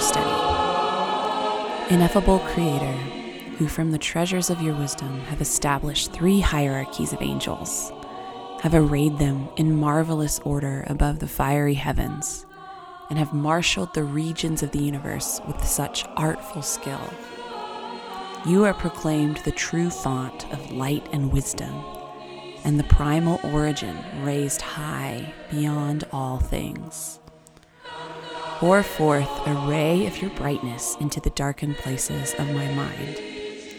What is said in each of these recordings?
Prayer study. Ineffable Creator, who from the treasures of your wisdom have established three hierarchies of angels, have arrayed them in marvelous order above the fiery heavens, and have marshaled the regions of the universe with such artful skill. You are proclaimed the true font of light and wisdom and the primal origin raised high beyond all things. Pour forth a ray of your brightness into the darkened places of my mind.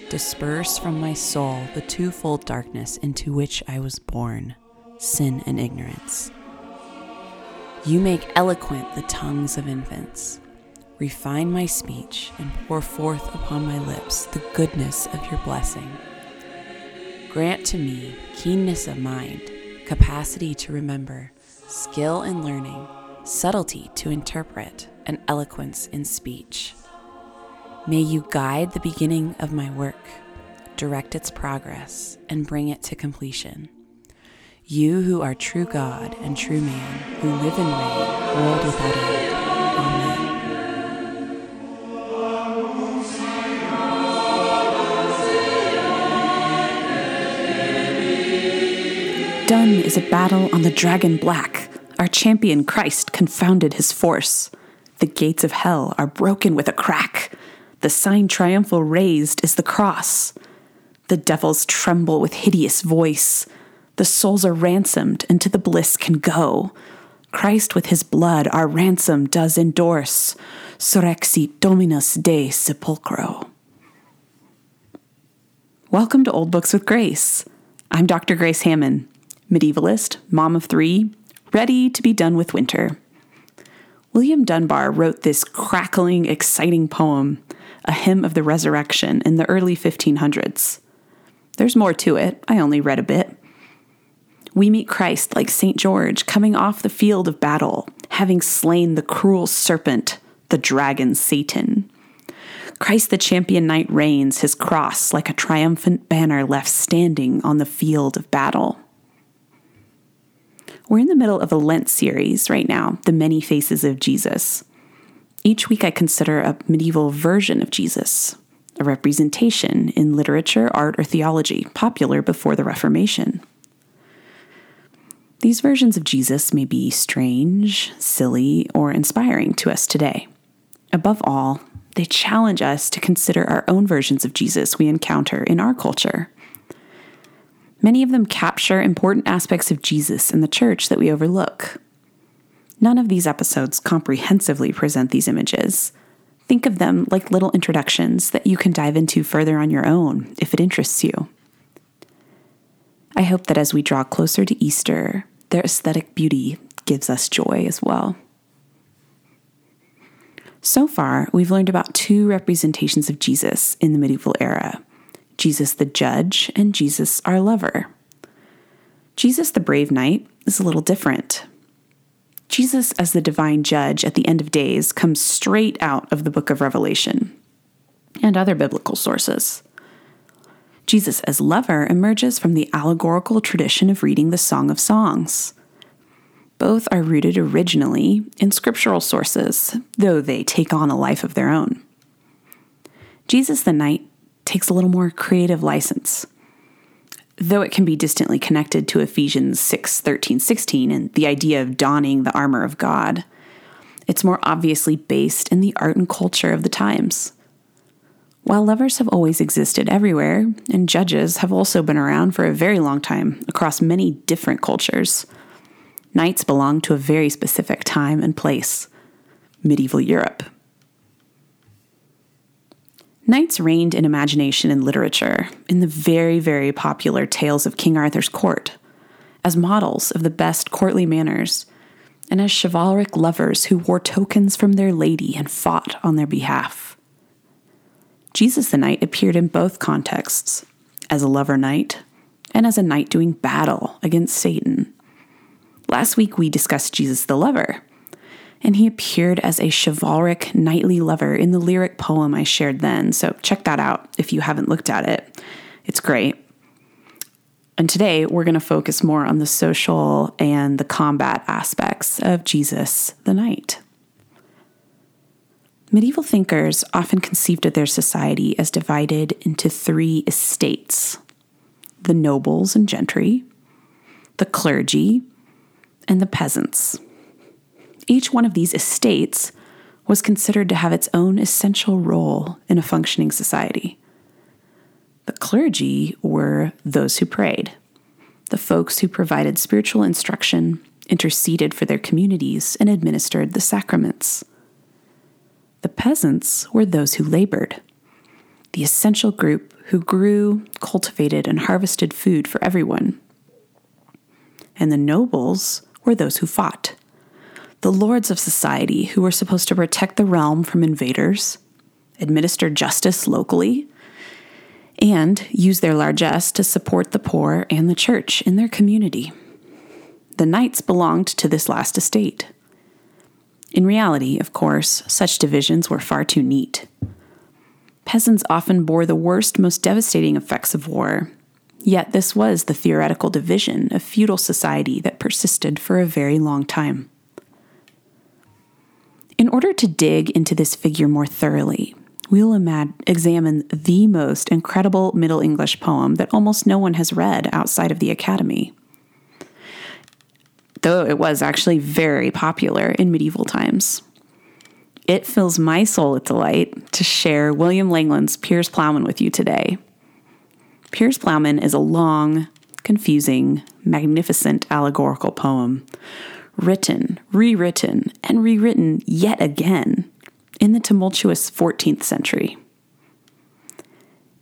Disperse from my soul the twofold darkness into which I was born sin and ignorance. You make eloquent the tongues of infants. Refine my speech and pour forth upon my lips the goodness of your blessing. Grant to me keenness of mind, capacity to remember, skill in learning, subtlety to interpret, and eloquence in speech. May you guide the beginning of my work, direct its progress, and bring it to completion. You who are true God and true man, who live and reign, world without end. Amen. Done is a battle on the dragon black. Our champion Christ confounded his force. The gates of hell are broken with a crack. The sign triumphal raised is the cross. The devils tremble with hideous voice. The souls are ransomed and to the bliss can go. Christ with his blood our ransom does endorse. Surrexit Dominus de Sepulchro. Welcome to Old Books with Grace. I'm Dr. Grace Hamman medievalist, mom of three, ready to be done with winter. William Dunbar wrote this crackling, exciting poem, A Hymn of the Resurrection, in the early 1500s. There's more to it, I only read a bit. We meet Christ like St. George coming off the field of battle, having slain the cruel serpent, the dragon Satan. Christ the champion knight reigns, his cross like a triumphant banner left standing on the field of battle. We're in the middle of a Lent series right now, The Many Faces of Jesus. Each week I consider a medieval version of Jesus, a representation in literature, art, or theology popular before the Reformation. These versions of Jesus may be strange, silly, or inspiring to us today. Above all, they challenge us to consider our own versions of Jesus we encounter in our culture Many of them capture important aspects of Jesus and the church that we overlook. None of these episodes comprehensively present these images. Think of them like little introductions that you can dive into further on your own if it interests you. I hope that as we draw closer to Easter, their aesthetic beauty gives us joy as well. So far, we've learned about two representations of Jesus in the medieval era Jesus the judge, and Jesus our lover. Jesus the brave knight is a little different. Jesus as the divine judge at the end of days comes straight out of the book of Revelation and other biblical sources. Jesus as lover emerges from the allegorical tradition of reading the Song of Songs. Both are rooted originally in scriptural sources, though they take on a life of their own. Jesus the Knight takes a little more creative license. Though it can be distantly connected to Ephesians 6 13, 16 and the idea of donning the armor of God, it's more obviously based in the art and culture of the times. While lovers have always existed everywhere, and judges have also been around for a very long time across many different cultures, knights belong to a very specific time and place medieval Europe. Knights reigned in imagination and literature in the very, very popular tales of King Arthur's court, as models of the best courtly manners, and as chivalric lovers who wore tokens from their lady and fought on their behalf. Jesus the Knight appeared in both contexts, as a lover knight and as a knight doing battle against Satan. Last week we discussed Jesus the Lover, and he appeared as a chivalric knightly lover in the lyric poem I shared then. So check that out if you haven't looked at it. It's great. And today we're going to focus more on the social and the combat aspects of Jesus the Knight. Medieval thinkers often conceived of their society as divided into three estates the nobles and gentry, the clergy, and the peasants. Each one of these estates was considered to have its own essential role in a functioning society. The clergy were those who prayed, the folks who provided spiritual instruction, interceded for their communities, and administered the sacraments. The peasants were those who labored, the essential group who grew, cultivated, and harvested food for everyone. And the nobles were those who fought, the lords of society who were supposed to protect the realm from invaders, administer justice locally, and use their largesse to support the poor and the church in their community. The knights belonged to this last estate. In reality, of course, such divisions were far too neat. Peasants often bore the worst, most devastating effects of war, yet this was the theoretical division of feudal society that persisted for a very long time. In order to dig into this figure more thoroughly, we'll imag- examine the most incredible Middle English poem that almost no one has read outside of the Academy though it was actually very popular in medieval times. It fills my soul with delight to share William Langland's Piers Plowman with you today. Piers Plowman is a long, confusing, magnificent allegorical poem, written, rewritten, and rewritten yet again in the tumultuous 14th century.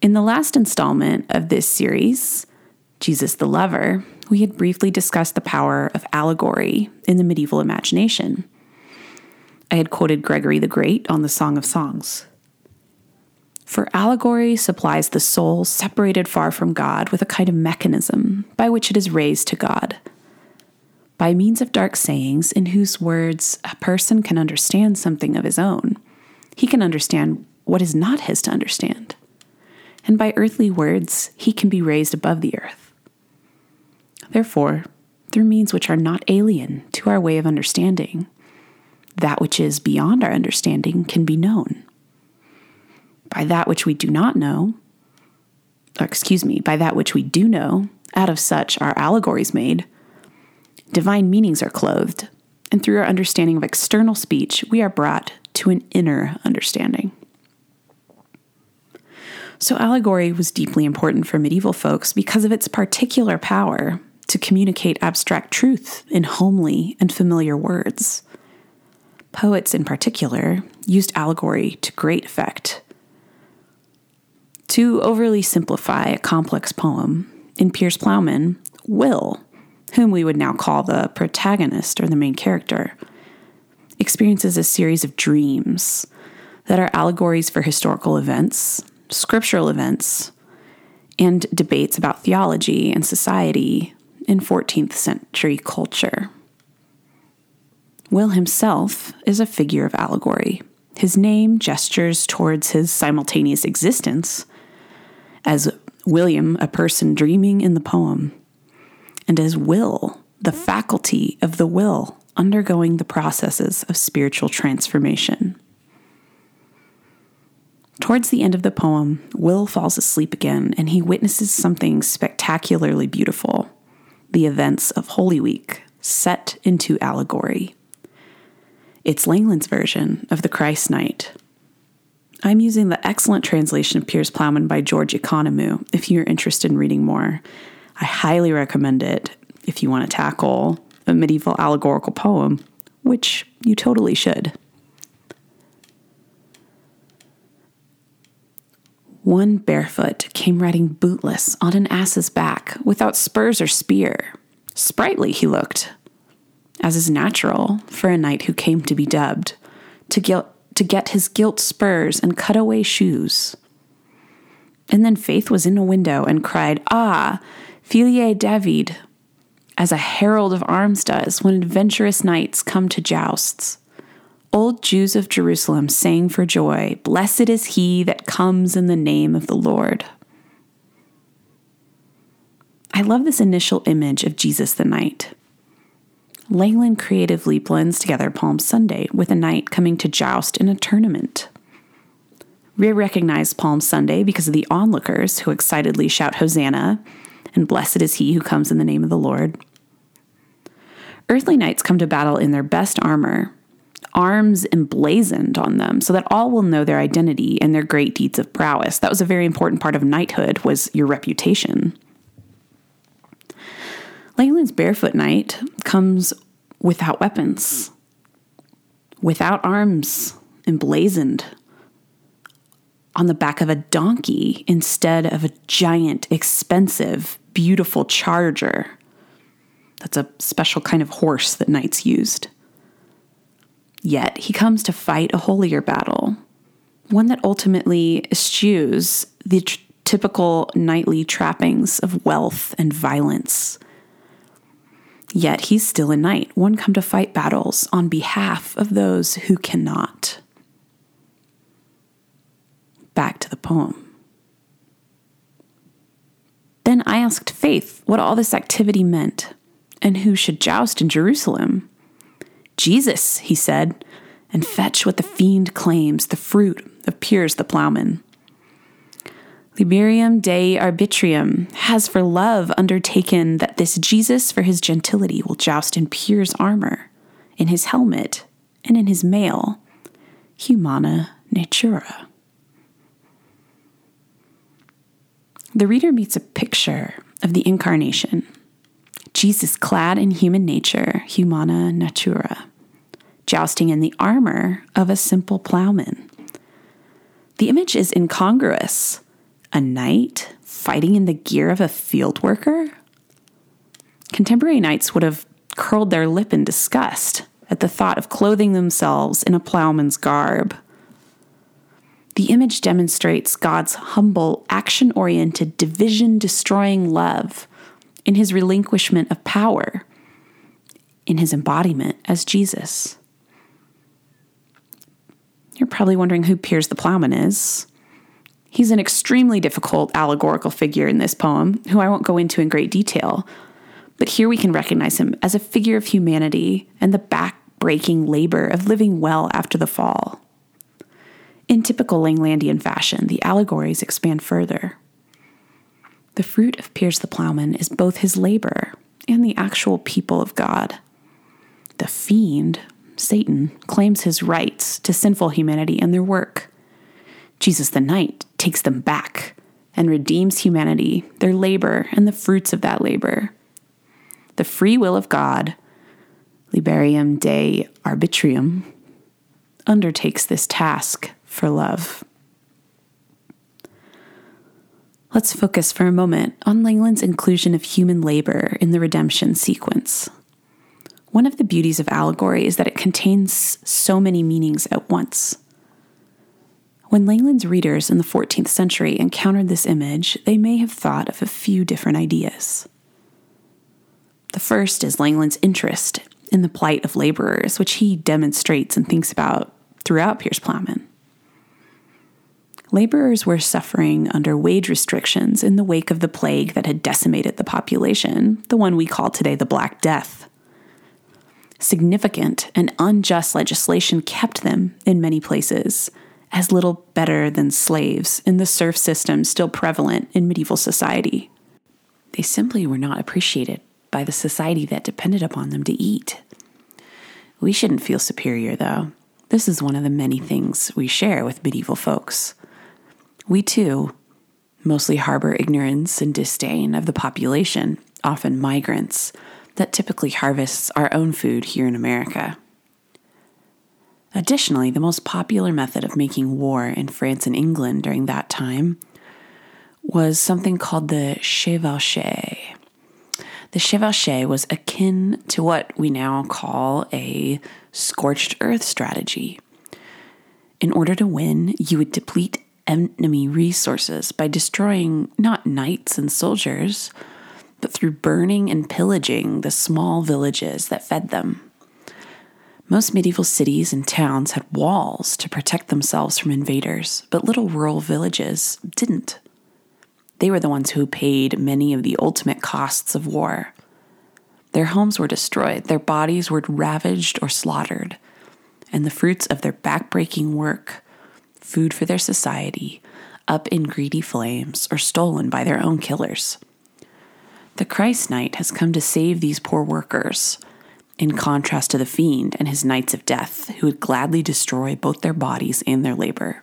In the last installment of this series, Jesus the Lover, we had briefly discussed the power of allegory in the medieval imagination. I had quoted Gregory the Great on the Song of Songs. For allegory supplies the soul separated far from God with a kind of mechanism by which it is raised to God. By means of dark sayings in whose words a person can understand something of his own, he can understand what is not his to understand. And by earthly words, he can be raised above the earth. Therefore, through means which are not alien to our way of understanding, that which is beyond our understanding can be known. By that which we do not know, or excuse me, by that which we do know, out of such are allegories made, divine meanings are clothed, and through our understanding of external speech, we are brought to an inner understanding. So, allegory was deeply important for medieval folks because of its particular power to communicate abstract truth in homely and familiar words. Poets, in particular, used allegory to great effect. To overly simplify a complex poem, in Piers Plowman, Will, whom we would now call the protagonist or the main character, experiences a series of dreams that are allegories for historical events, scriptural events, and debates about theology and society, in 14th century culture. Will himself is a figure of allegory. His name gestures towards his simultaneous existence as William, a person dreaming in the poem, and as will, the faculty of the will undergoing the processes of spiritual transformation. Towards the end of the poem, Will falls asleep again and he witnesses something spectacularly beautiful the events of Holy Week set into allegory. It's Langland's version of the Christ Knight. I'm using the excellent translation of Piers Plowman by George Economou if you're interested in reading more. I highly recommend it if you want to tackle a medieval allegorical poem, which you totally should. One barefoot came riding bootless on an ass's back, without spurs or spear. Sprightly he looked, as is natural for a knight who came to be dubbed, to get, to get his gilt spurs and cutaway shoes. And then Faith was in a window and cried, Ah, Filiae David, as a herald of arms does when adventurous knights come to jousts old Jews of Jerusalem sang for joy, Blessed is he that comes in the name of the Lord. I love this initial image of Jesus the knight. Langland creatively blends together Palm Sunday with a knight coming to joust in a tournament. We recognize Palm Sunday because of the onlookers who excitedly shout Hosanna and Blessed is he who comes in the name of the Lord. Earthly knights come to battle in their best armor, arms emblazoned on them, so that all will know their identity and their great deeds of prowess. That was a very important part of knighthood was your reputation. Langland's barefoot knight comes without weapons, without arms, emblazoned on the back of a donkey instead of a giant, expensive, beautiful charger. That's a special kind of horse that knights used. Yet he comes to fight a holier battle, one that ultimately eschews the tr- typical knightly trappings of wealth and violence Yet he's still a knight, one come to fight battles on behalf of those who cannot. Back to the poem. Then I asked Faith what all this activity meant and who should joust in Jerusalem. Jesus, he said, and fetch what the fiend claims, the fruit of Piers the plowman. Liberum Dei Arbitrium has for love undertaken that this Jesus for his gentility will joust in Piers armor, in his helmet, and in his mail, humana natura. The reader meets a picture of the incarnation, Jesus clad in human nature, humana natura, jousting in the armor of a simple plowman. The image is incongruous a knight fighting in the gear of a field worker? Contemporary knights would have curled their lip in disgust at the thought of clothing themselves in a plowman's garb. The image demonstrates God's humble, action oriented, division destroying love in his relinquishment of power, in his embodiment as Jesus. You're probably wondering who Piers the Plowman is. He's an extremely difficult allegorical figure in this poem, who I won't go into in great detail. But here we can recognize him as a figure of humanity and the back-breaking labor of living well after the fall. In typical Langlandian fashion, the allegories expand further. The fruit of Piers the Plowman is both his labor and the actual people of God. The fiend, Satan, claims his rights to sinful humanity and their work. Jesus the Knight takes them back and redeems humanity, their labor, and the fruits of that labor. The free will of God, Liberum Dei Arbitrium, undertakes this task for love. Let's focus for a moment on Langland's inclusion of human labor in the redemption sequence. One of the beauties of allegory is that it contains so many meanings at once. When Langland's readers in the 14th century encountered this image, they may have thought of a few different ideas. The first is Langland's interest in the plight of laborers, which he demonstrates and thinks about throughout Piers Plowman. Laborers were suffering under wage restrictions in the wake of the plague that had decimated the population, the one we call today the Black Death. Significant and unjust legislation kept them, in many places, as little better than slaves in the serf system still prevalent in medieval society. They simply were not appreciated by the society that depended upon them to eat. We shouldn't feel superior, though. This is one of the many things we share with medieval folks. We too mostly harbor ignorance and disdain of the population, often migrants, that typically harvests our own food here in America. Additionally, the most popular method of making war in France and England during that time was something called the chevauchée. The chevauchée was akin to what we now call a scorched earth strategy. In order to win, you would deplete enemy resources by destroying not knights and soldiers, but through burning and pillaging the small villages that fed them. Most medieval cities and towns had walls to protect themselves from invaders, but little rural villages didn't. They were the ones who paid many of the ultimate costs of war. Their homes were destroyed, their bodies were ravaged or slaughtered, and the fruits of their backbreaking work, food for their society, up in greedy flames or stolen by their own killers. The Christ Knight has come to save these poor workers, in contrast to the fiend and his knights of death, who would gladly destroy both their bodies and their labor.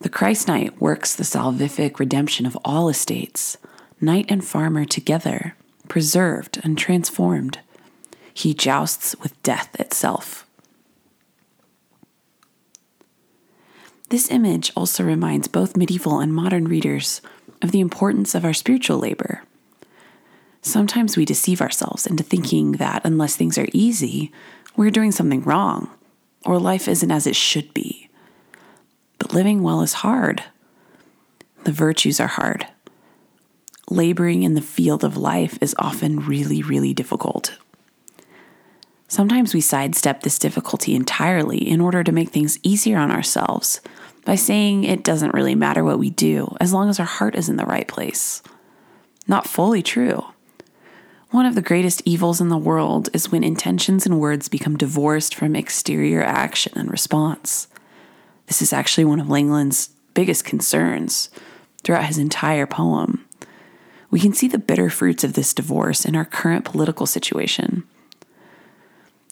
The Christ Knight works the salvific redemption of all estates, knight and farmer together, preserved and transformed. He jousts with death itself. This image also reminds both medieval and modern readers of the importance of our spiritual labor. Sometimes we deceive ourselves into thinking that unless things are easy, we're doing something wrong, or life isn't as it should be. But living well is hard. The virtues are hard. Laboring in the field of life is often really, really difficult. Sometimes we sidestep this difficulty entirely in order to make things easier on ourselves by saying it doesn't really matter what we do as long as our heart is in the right place. Not fully true. One of the greatest evils in the world is when intentions and words become divorced from exterior action and response. This is actually one of Langland's biggest concerns throughout his entire poem. We can see the bitter fruits of this divorce in our current political situation.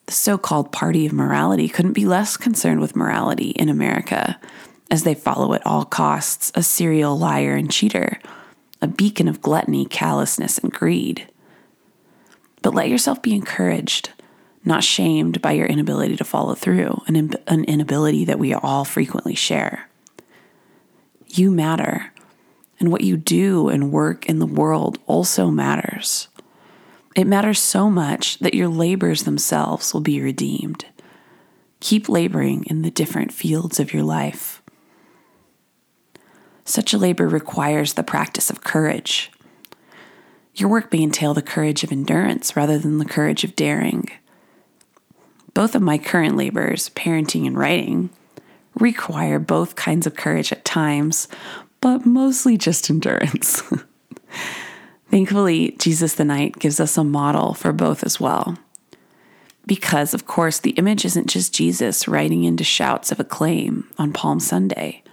The so called party of morality couldn't be less concerned with morality in America as they follow at all costs a serial liar and cheater, a beacon of gluttony, callousness, and greed. But let yourself be encouraged, not shamed by your inability to follow through, an, an inability that we all frequently share. You matter, and what you do and work in the world also matters. It matters so much that your labors themselves will be redeemed. Keep laboring in the different fields of your life. Such a labor requires the practice of courage. Your work may entail the courage of endurance rather than the courage of daring. Both of my current labors, parenting and writing, require both kinds of courage at times, but mostly just endurance. Thankfully, Jesus the Knight gives us a model for both as well. Because, of course, the image isn't just Jesus riding into shouts of acclaim on Palm Sunday.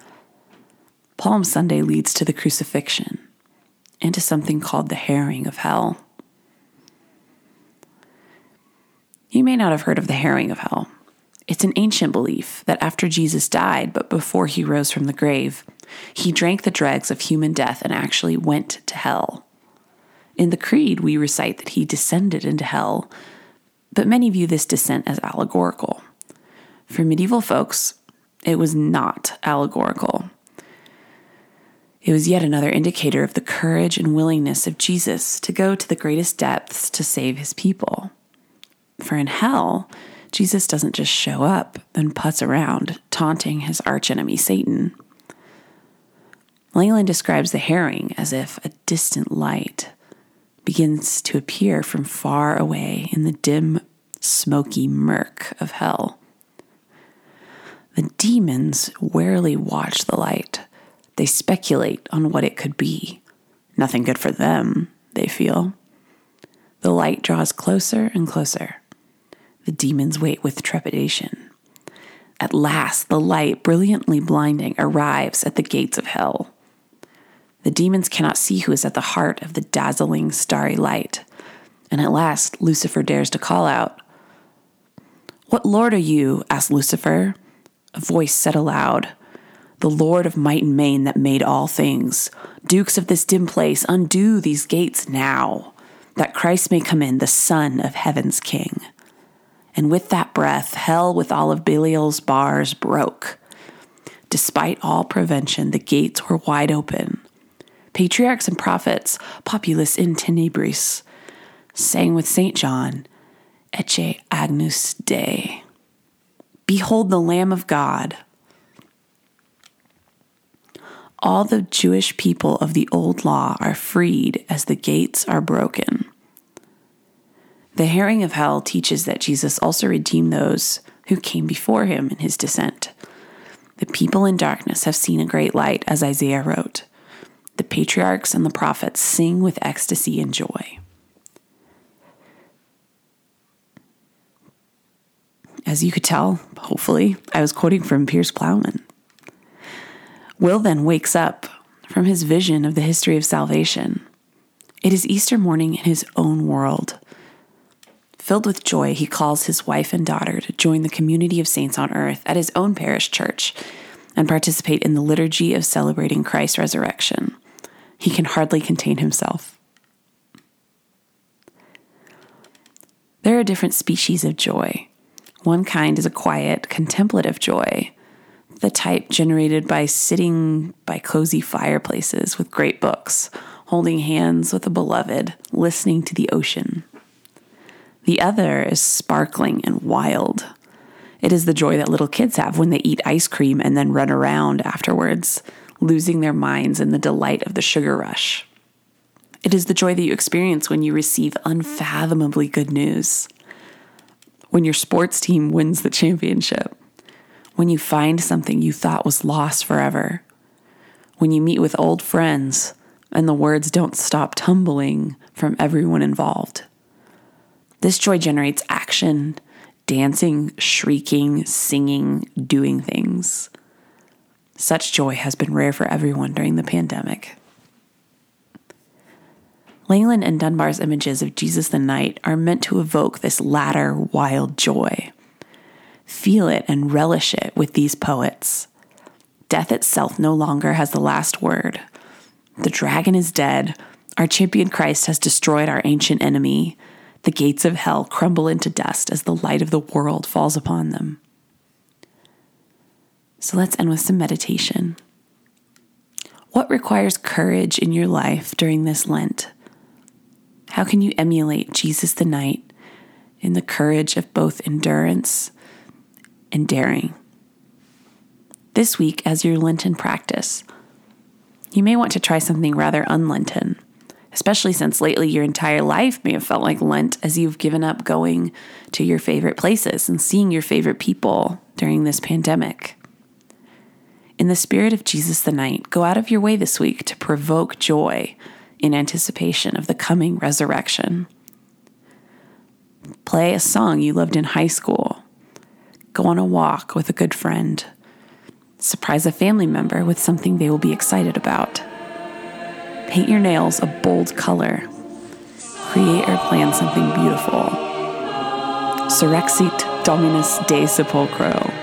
Palm Sunday leads to the crucifixion and to something called the harrowing of hell. You may not have heard of the harrowing of hell. It's an ancient belief that after Jesus died, but before he rose from the grave, he drank the dregs of human death and actually went to hell. In the Creed, we recite that he descended into hell, but many view this descent as allegorical. For medieval folks, it was not allegorical. It was yet another indicator of the courage and willingness of Jesus to go to the greatest depths to save his people. For in hell, Jesus doesn't just show up and putz around, taunting his archenemy Satan. Langland describes the harrowing as if a distant light begins to appear from far away in the dim, smoky murk of hell. The demons warily watch the light they speculate on what it could be. Nothing good for them, they feel. The light draws closer and closer. The demons wait with trepidation. At last, the light, brilliantly blinding, arrives at the gates of hell. The demons cannot see who is at the heart of the dazzling starry light. And at last, Lucifer dares to call out. What lord are you? asked Lucifer. A voice said aloud, the Lord of might and main that made all things. Dukes of this dim place, undo these gates now, that Christ may come in, the Son of heaven's King. And with that breath, hell with all of Belial's bars broke. Despite all prevention, the gates were wide open. Patriarchs and prophets, populus in tenebris, sang with St. John, Ecce Agnus Dei. Behold the Lamb of God all the Jewish people of the old law are freed as the gates are broken. The harrowing of hell teaches that Jesus also redeemed those who came before him in his descent. The people in darkness have seen a great light, as Isaiah wrote. The patriarchs and the prophets sing with ecstasy and joy. As you could tell, hopefully, I was quoting from Piers Plowman. Will then wakes up from his vision of the history of salvation. It is Easter morning in his own world. Filled with joy, he calls his wife and daughter to join the community of saints on earth at his own parish church and participate in the liturgy of celebrating Christ's resurrection. He can hardly contain himself. There are different species of joy. One kind is a quiet, contemplative joy, the type generated by sitting by cozy fireplaces with great books, holding hands with a beloved, listening to the ocean. The other is sparkling and wild. It is the joy that little kids have when they eat ice cream and then run around afterwards, losing their minds in the delight of the sugar rush. It is the joy that you experience when you receive unfathomably good news, when your sports team wins the championship, when you find something you thought was lost forever, when you meet with old friends and the words don't stop tumbling from everyone involved. This joy generates action, dancing, shrieking, singing, doing things. Such joy has been rare for everyone during the pandemic. Langland and Dunbar's images of Jesus the Knight are meant to evoke this latter wild joy. Feel it and relish it with these poets. Death itself no longer has the last word. The dragon is dead. Our champion Christ has destroyed our ancient enemy. The gates of hell crumble into dust as the light of the world falls upon them. So let's end with some meditation. What requires courage in your life during this Lent? How can you emulate Jesus the Knight in the courage of both endurance and daring? This week, as your Lenten practice, you may want to try something rather unlenten, especially since lately your entire life may have felt like Lent as you've given up going to your favorite places and seeing your favorite people during this pandemic. In the spirit of Jesus the Knight, go out of your way this week to provoke joy in anticipation of the coming resurrection. Play a song you loved in high school. Go on a walk with a good friend Surprise a family member with something they will be excited about. Paint your nails a bold color. Create or plan something beautiful. Surrexit Dominus de Sepulchro.